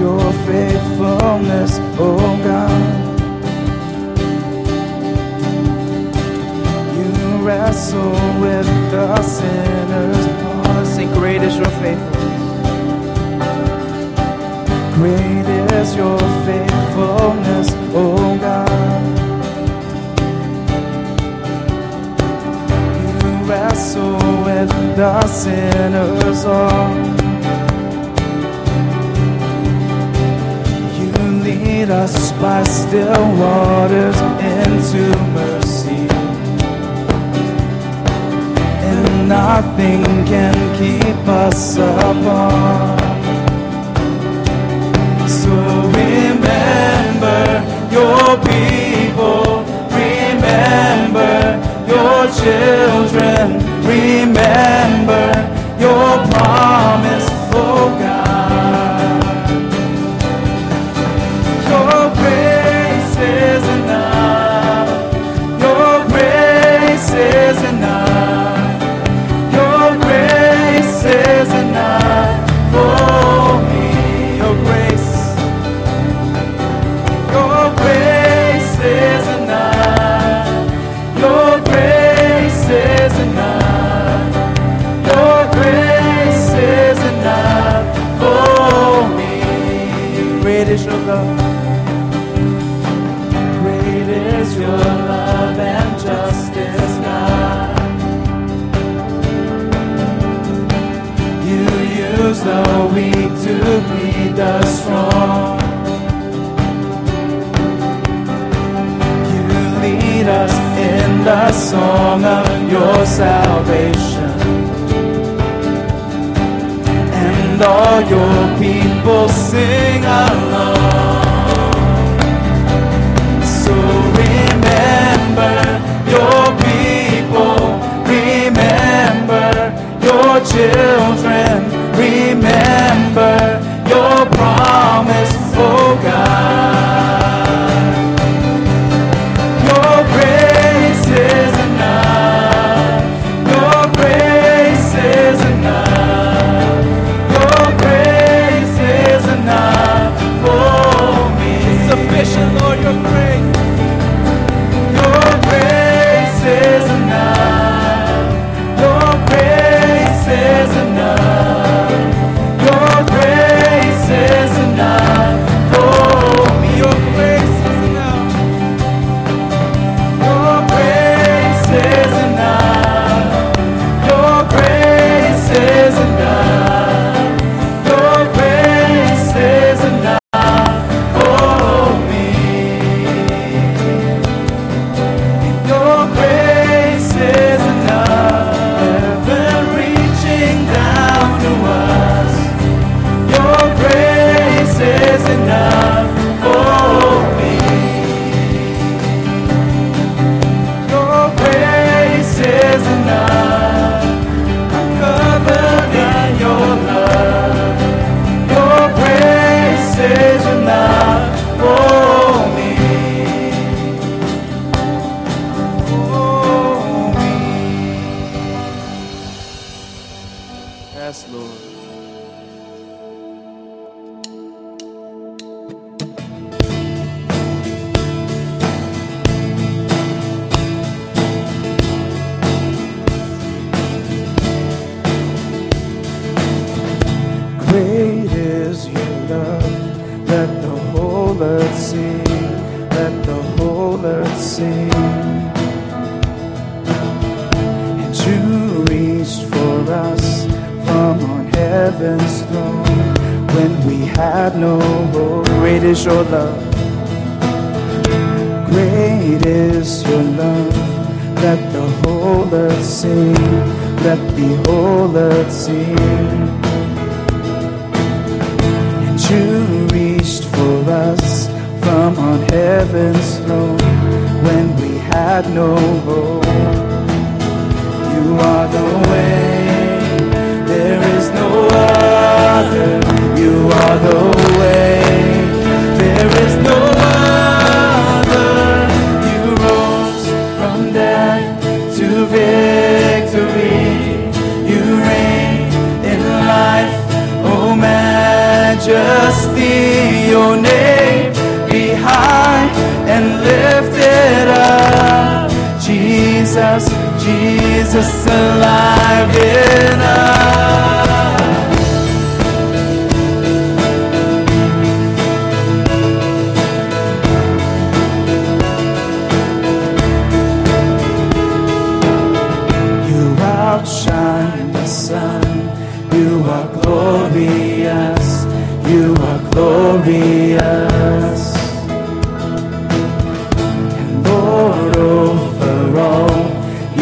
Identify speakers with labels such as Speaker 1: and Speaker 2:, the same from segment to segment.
Speaker 1: your faithfulness, oh God. You wrestle with the sinner's cause, and great is your faithfulness. Great is your faithfulness, oh God. You wrestle with the sinner's all lead us by still waters into mercy. And nothing can keep us apart. So remember your people, remember your children. the song of your salvation. And all your people sing along. So remember your people, remember your children, remember Yes, Lord. glorious and Lord over all.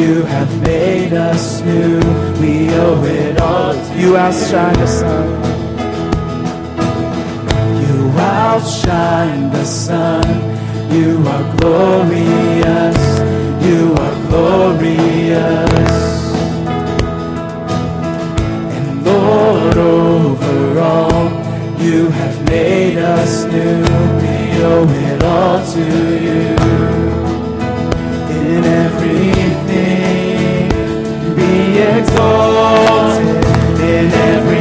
Speaker 1: You have made us new. We owe it all. to You outshine the sun. You outshine the sun. You are glorious. You are glorious. And Lord over all. You have made us new, we owe it all to you. In everything, be exalted in every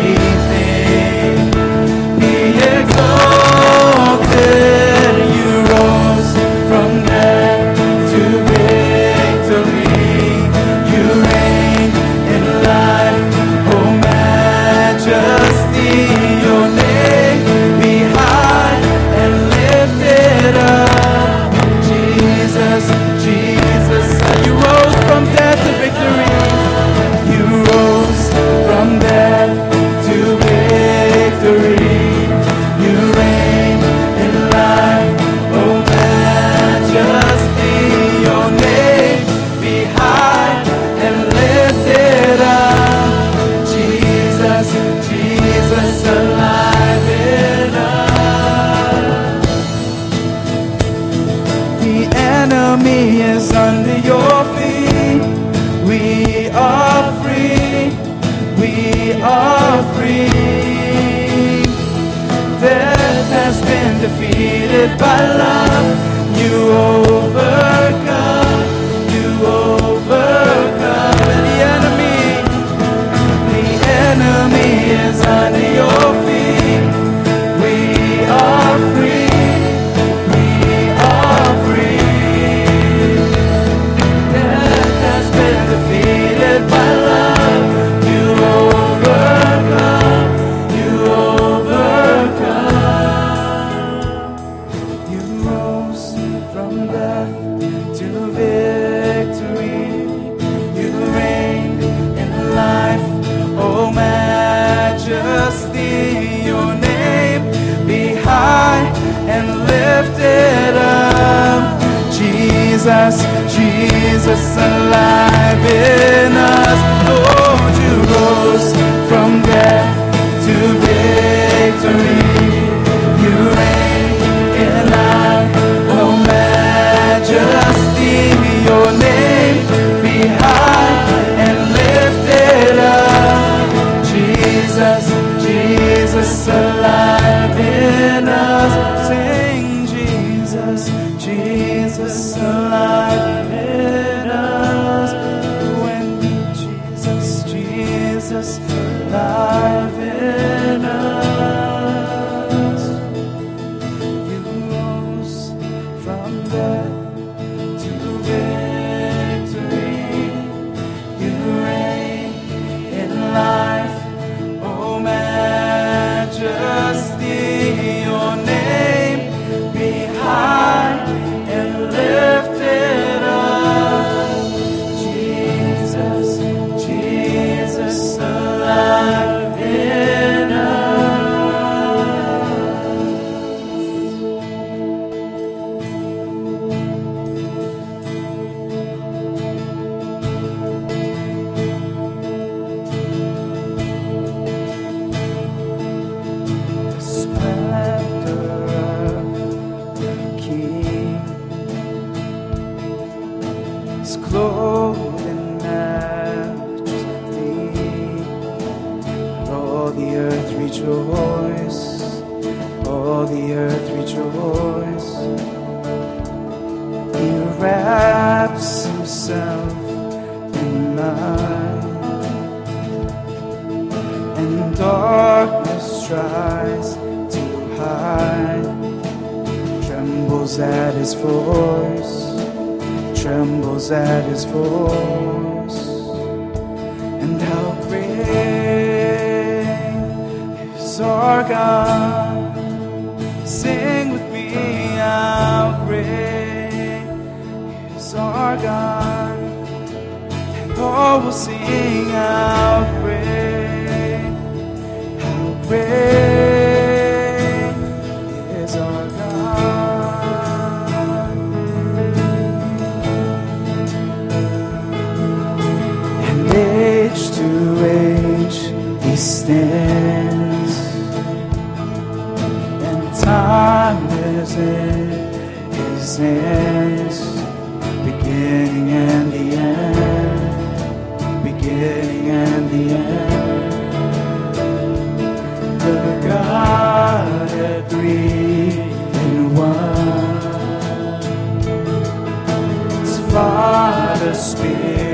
Speaker 1: trembles at his voice, and how great is our God. Sing with me, how great is our God, and all will sing, how great, how great. to age he stands, and time is in his hands, beginning and the end, beginning and the end. The Godhead three in one, Father, Spirit.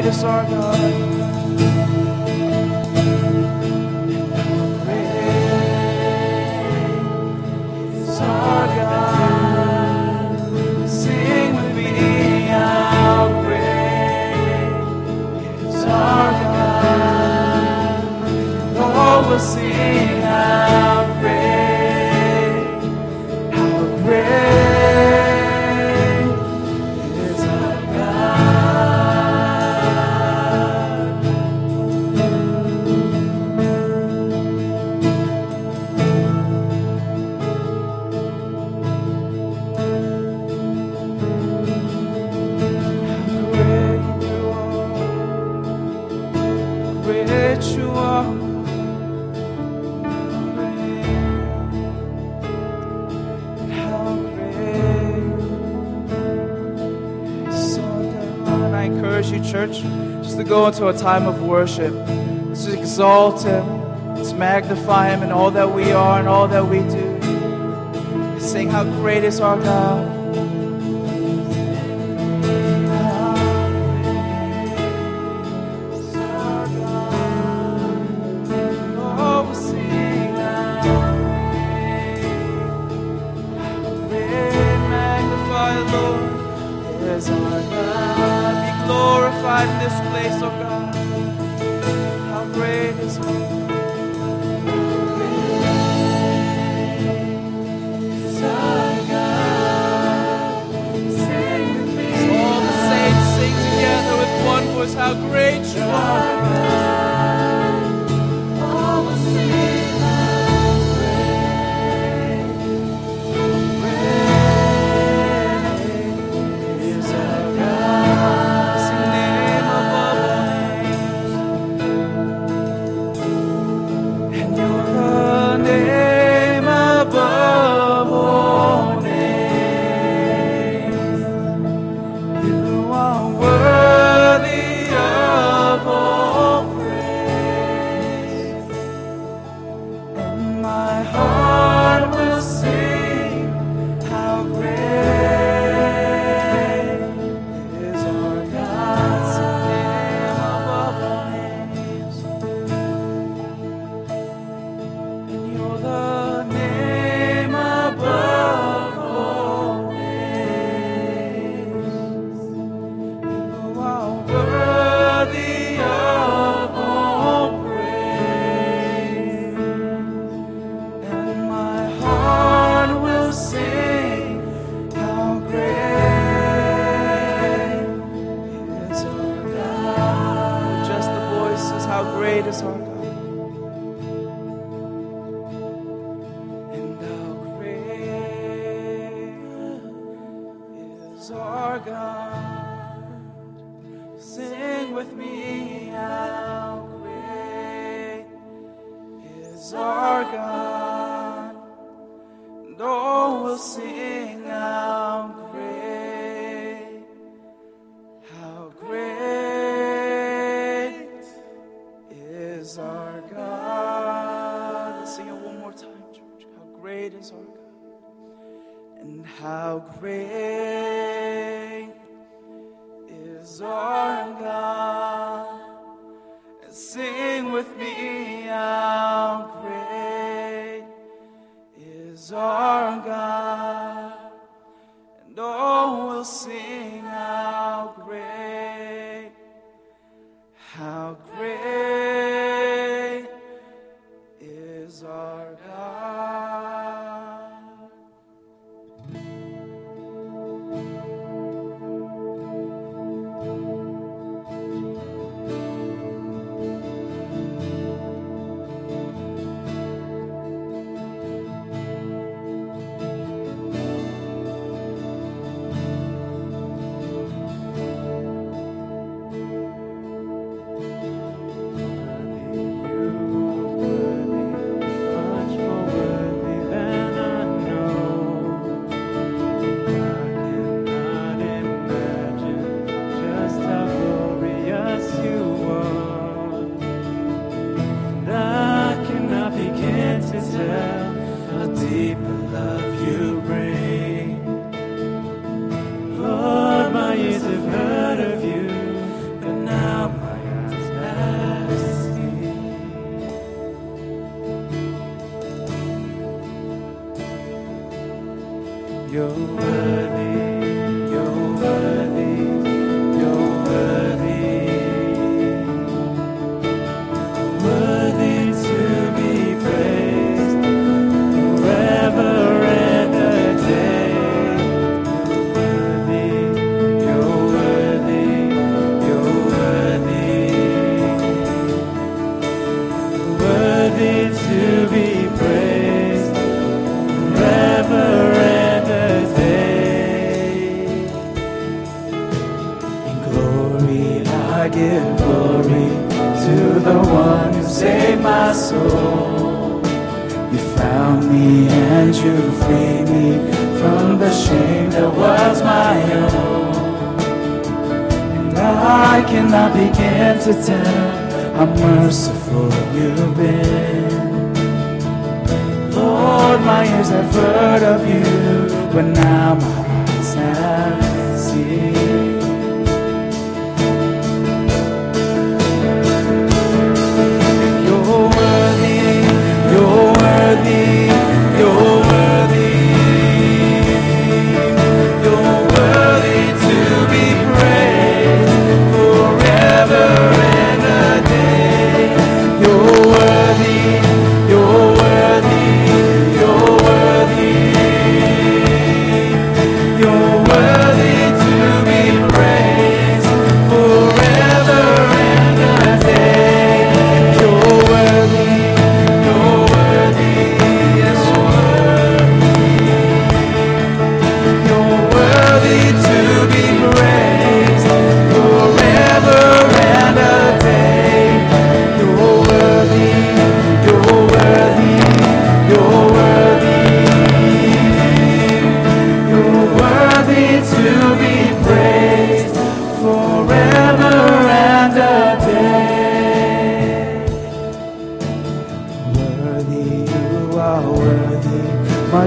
Speaker 1: great is our God. church, just to go into a time of worship. Let's exalt Him, let's magnify Him in all that we are and all that we do. Let's sing how great is our God.
Speaker 2: great is our God, and how great is our God. And sing with me, how great is our God, and all will sing.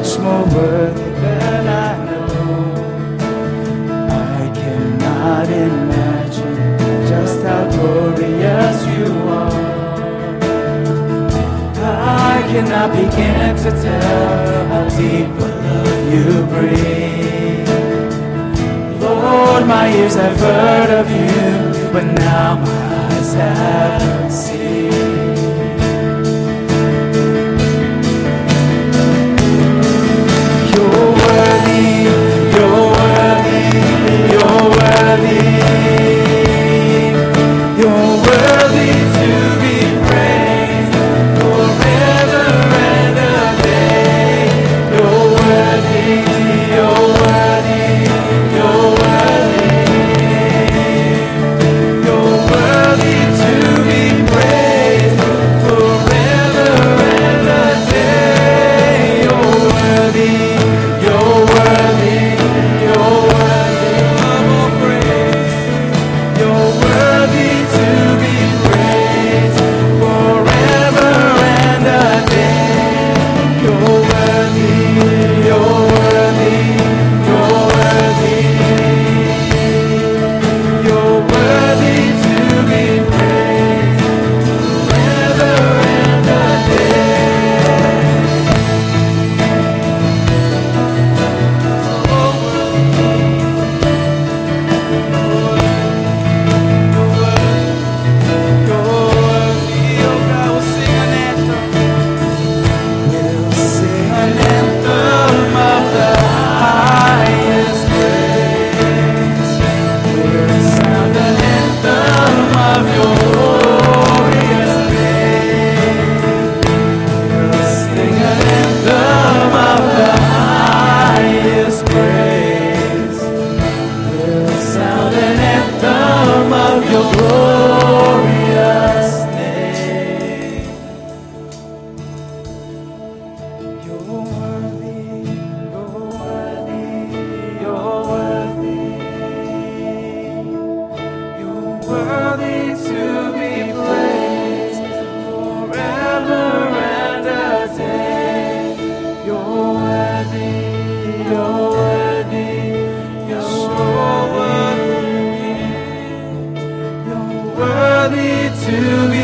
Speaker 3: much more worthy than I know. I cannot imagine just how glorious you are. I cannot begin to tell how deep a love you bring. Lord, my ears have heard of you, but now my eyes have seen. to be